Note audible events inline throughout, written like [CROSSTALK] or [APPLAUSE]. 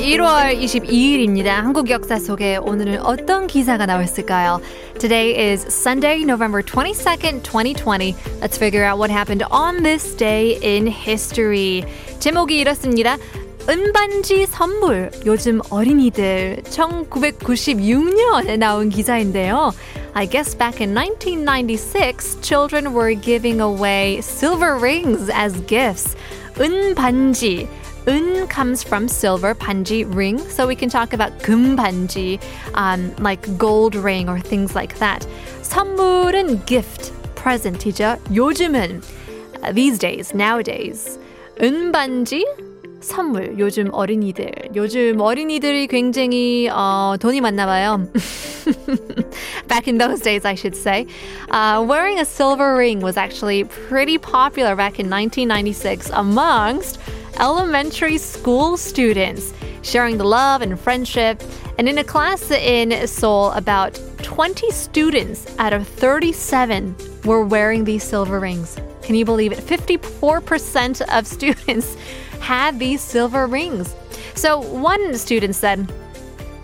1월 22일입니다. 한국 역사 속에 오늘은 어떤 기사가 나왔을까요? Today is Sunday, November 22nd, 2020. Let's figure out what happened on this day in history. 제목이 이렇습니다. 은반지 선물 요즘 어린이들 1996년에 나온 기사인데요. I guess back in 1996, children were giving away silver rings as gifts. 은반지 Un comes from silver, 반지 ring, so we can talk about 금반지, um, like gold ring or things like that. 선물은 gift, present이죠. 요즘은 uh, these days, nowadays, 은반지 선물 요즘 어린이들 요즘 어린이들이 굉장히 어, 돈이 많나 봐요. [LAUGHS] back in those days, I should say. Uh, wearing a silver ring was actually pretty popular back in 1996 amongst elementary school students, sharing the love and friendship. And in a class in Seoul, about 20 students out of 37 were wearing these silver rings. Can you believe it? 54% of [LAUGHS] students had these silver rings. So one student said,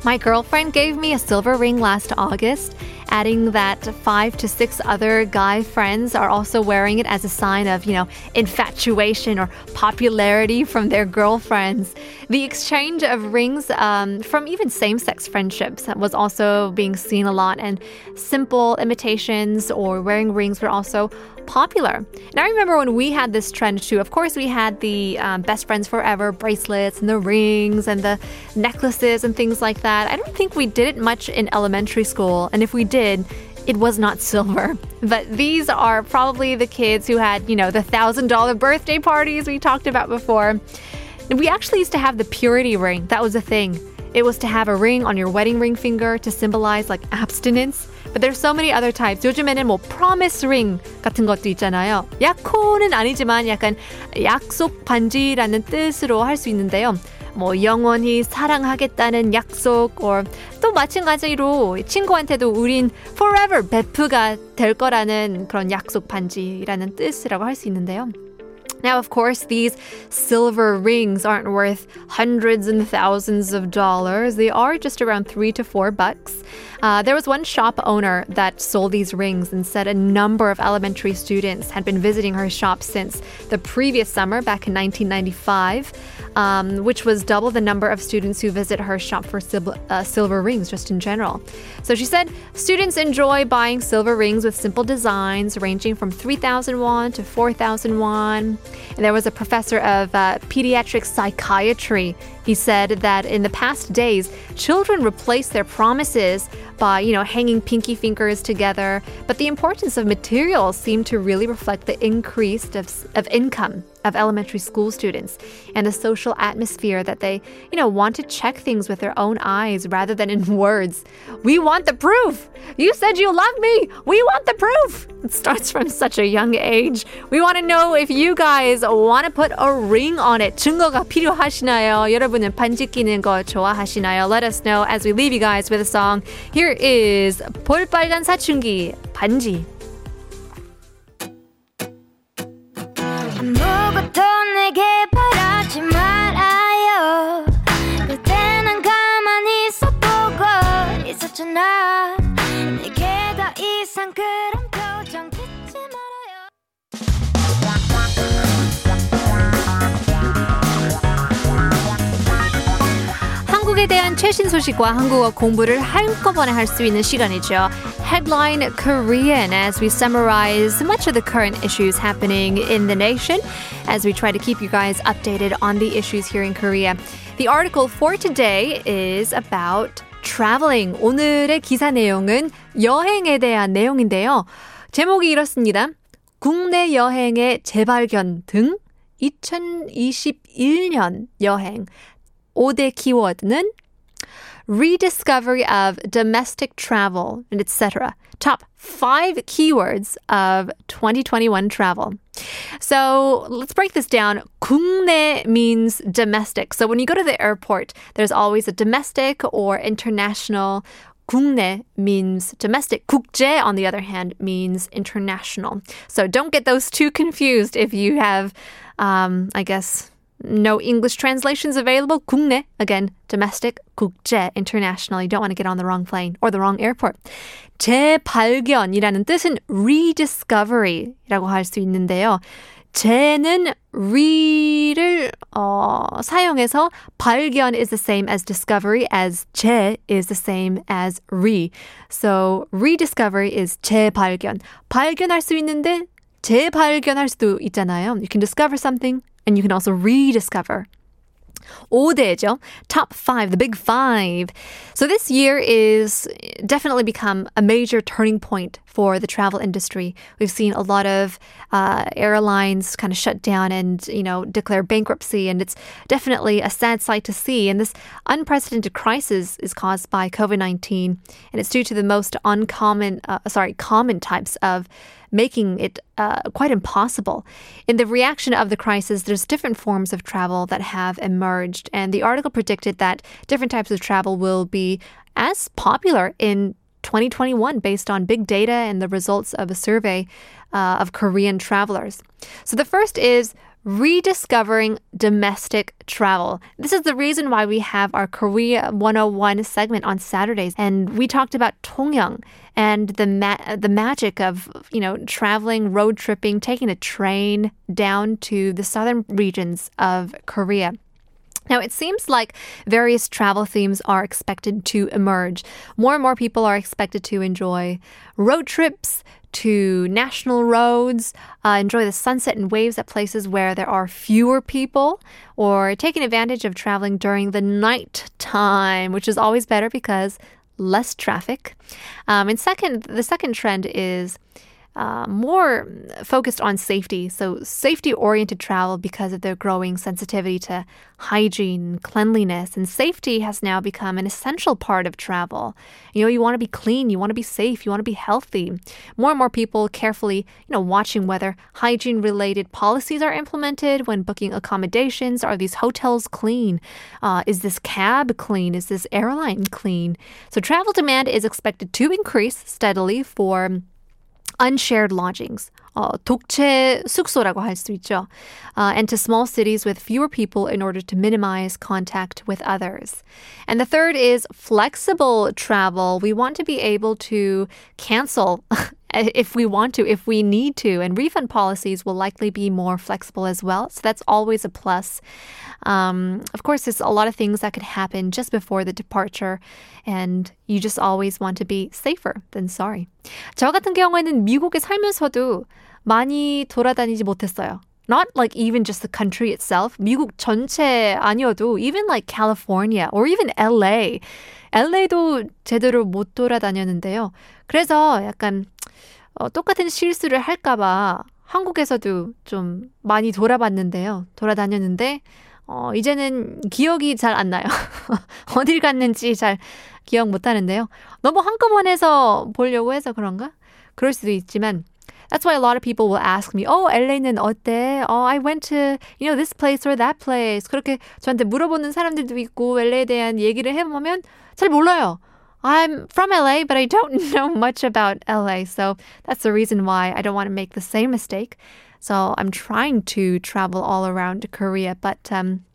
My girlfriend gave me a silver ring last August adding that five to six other guy friends are also wearing it as a sign of, you know, infatuation or popularity from their girlfriends. The exchange of rings um, from even same sex friendships was also being seen a lot, and simple imitations or wearing rings were also popular. And I remember when we had this trend too. Of course, we had the um, best friends forever bracelets and the rings and the necklaces and things like that. I don't think we did it much in elementary school. And if we did, it was not silver. [LAUGHS] But these are probably the kids who had, you know, the thousand dollar birthday parties we talked about before. We actually used to have the purity ring. That was a thing. It was to have a ring on your wedding ring finger to symbolize like abstinence. But there's so many other types. 요즘에는 뭐 promise ring 같은 것도 있잖아요. 약혼은 아니지만 약간 약속 반지라는 뜻으로 할 수 있는데요. 뭐 영원히 사랑하겠다는 약속 or 또 마찬가지로 친구한테도 우린 forever 베프가 될 거라는 그런 약속 반지라는 뜻이라고 할 수 있는데요. Now, of course, these silver rings aren't worth hundreds and thousands of dollars. They are just around three to four bucks. Uh, there was one shop owner that sold these rings and said a number of elementary students had been visiting her shop since the previous summer back in 1995 um, which was double the number of students who visit her shop for sil- uh, silver rings, just in general. So she said students enjoy buying silver rings with simple designs ranging from 3,000 won to 4,000 won. And there was a professor of uh, pediatric psychiatry. He said that in the past days, children replace their promises by, you know, hanging pinky fingers together. But the importance of materials seemed to really reflect the increase of, of income of elementary school students and the social atmosphere that they, you know, want to check things with their own eyes rather than in [LAUGHS] words. We want the proof. You said you love me. We want the proof. It starts from such a young age. We want to know if you guys want to put a ring on it. 증거가 필요하시나요? 여러분은 반지 끼는 거 좋아하시나요? Let us know as we leave you guys with a song. Here is 볼빨간 사춘기 반지. 한국에 대한 최신 소식과 한국어 공부를 한꺼번에 할 수 있는 시간이죠. Headline Korean as we summarize much of the current issues happening in the nation as we try to keep you guys updated on the issues here in Korea. The article for today is about traveling. 오늘의 기사 내용은 여행에 대한 내용인데요. 제목이 이렇습니다. 국내 여행의 재발견 등 2021년 여행 5대 키워드는 rediscovery of domestic travel, and etc. Top five keywords of 2021 travel. So let's break this down. 국내 means domestic. So when you go to the airport, there's always a domestic or international. 국내 means domestic. 국제, on the other hand, means international. So don't get those two confused if you have, um, I guess, no English translations available. 국내, again, domestic, 국제, international. You don't want to get on the wrong plane or the wrong airport. 재발견이라는 뜻은 rediscovery라고 할 수 있는데요. 재는 re를 어, 사용해서 발견 is the same as discovery as 재 is the same as re. So rediscovery is 재발견. 발견할 수 있는데 재발견할 수도 있잖아요. You can discover something and you can also rediscover. 5대죠. Top 5, the big 5. So this year is definitely become a major turning point for the travel industry. We've seen a lot of uh, airlines kind of shut down and, you know, declare bankruptcy. And it's definitely a sad sight to see. And this unprecedented crisis is caused by COVID-19. And it's due to the most uncommon, uh, sorry, common types of making it uh, quite impossible. In the reaction of the crisis, there's different forms of travel that have emerged, and the article predicted that different types of travel will be as popular in 2021 based on big data and the results of a survey uh, of Korean travelers. So the first is rediscovering domestic travel. This is the reason why we have our Korea 101 segment on Saturdays. And we talked about Tongyeong and the ma- the magic of, you know, traveling, road tripping, taking a train down to the southern regions of Korea. Now, it seems like various travel themes are expected to emerge. More and more people are expected to enjoy road trips, to national roads, uh, enjoy the sunset and waves at places where there are fewer people, or taking advantage of traveling during the night time, which is always better because less traffic. Um, and second, the second trend is uh, more focused on safety. So, safety oriented travel because of their growing sensitivity to hygiene, cleanliness, and safety has now become an essential part of travel. You know, you want to be clean, you want to be safe, you want to be healthy. More and more people carefully, you know, watching whether hygiene related policies are implemented when booking accommodations. Are these hotels clean? Uh, is this cab clean? Is this airline clean? So, travel demand is expected to increase steadily for unshared lodgings. 어, 독채 숙소라고 할 수 있죠. Uh, and to small cities with fewer people in order to minimize contact with others. And the third is flexible travel. We want to be able to cancel [LAUGHS] if we want to, if we need to. And refund policies will likely be more flexible as well. So that's always a plus. Um, of course, there's a lot of things that could happen just before the departure. And you just always want to be safer than sorry. 저 같은 경우에는 미국에 살면서도 많이 돌아다니지 못했어요. Not like even just the country itself. 미국 전체 아니어도 even like California or even LA. LA도 제대로 못 돌아다녔는데요. 그래서 약간 어, 똑같은 실수를 할까봐 한국에서도 좀 많이 돌아봤는데요. 돌아다녔는데, 어, 이제는 기억이 잘 안 나요. [LAUGHS] 어딜 갔는지 잘 기억 못 하는데요. 너무 한꺼번에서 보려고 해서 그런가? 그럴 수도 있지만, That's why a lot of people will ask me, oh, LA는 어때? Oh, I went to, you know, this place or that place. 그렇게 저한테 물어보는 사람들도 있고, LA에 대한 얘기를 해보면 잘 몰라요. I'm from LA, but I don't [LAUGHS] know much about LA. So that's the reason why I don't want to make the same mistake. So I'm trying to travel all around Korea. But um,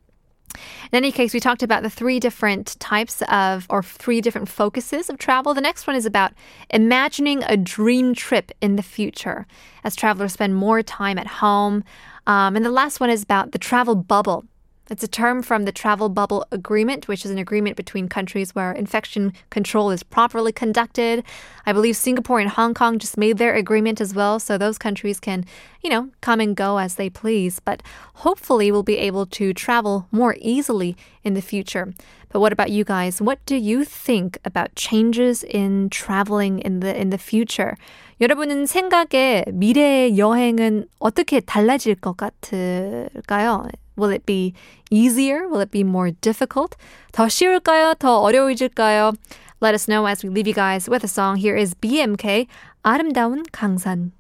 in any case, we talked about the three different types of, or three different focuses of travel. The next one is about imagining a dream trip in the future as travelers spend more time at home. Um, and the last one is about the travel bubble. It's a term from the Travel Bubble Agreement, which is an agreement between countries where infection control is properly conducted. I believe Singapore and Hong Kong just made their agreement as well, so those countries can, you know, come and go as they please. But hopefully, we'll be able to travel more easily in the future. But what about you guys? What do you think about changes in traveling in the in the future? 여러분은 생각에 미래의 여행은 어떻게 달라질 것 같을까요? Will it be easier? Will it be more difficult? 더 쉬울까요? 더 어려워질까요? Let us know as we leave you guys with a song. Here is BMK, 아름다운 강산.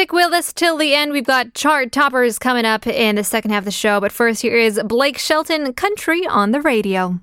Stick with us till the end. We've got chart toppers coming up in the second half of the show. But first, here is Blake Shelton, Country on the Radio.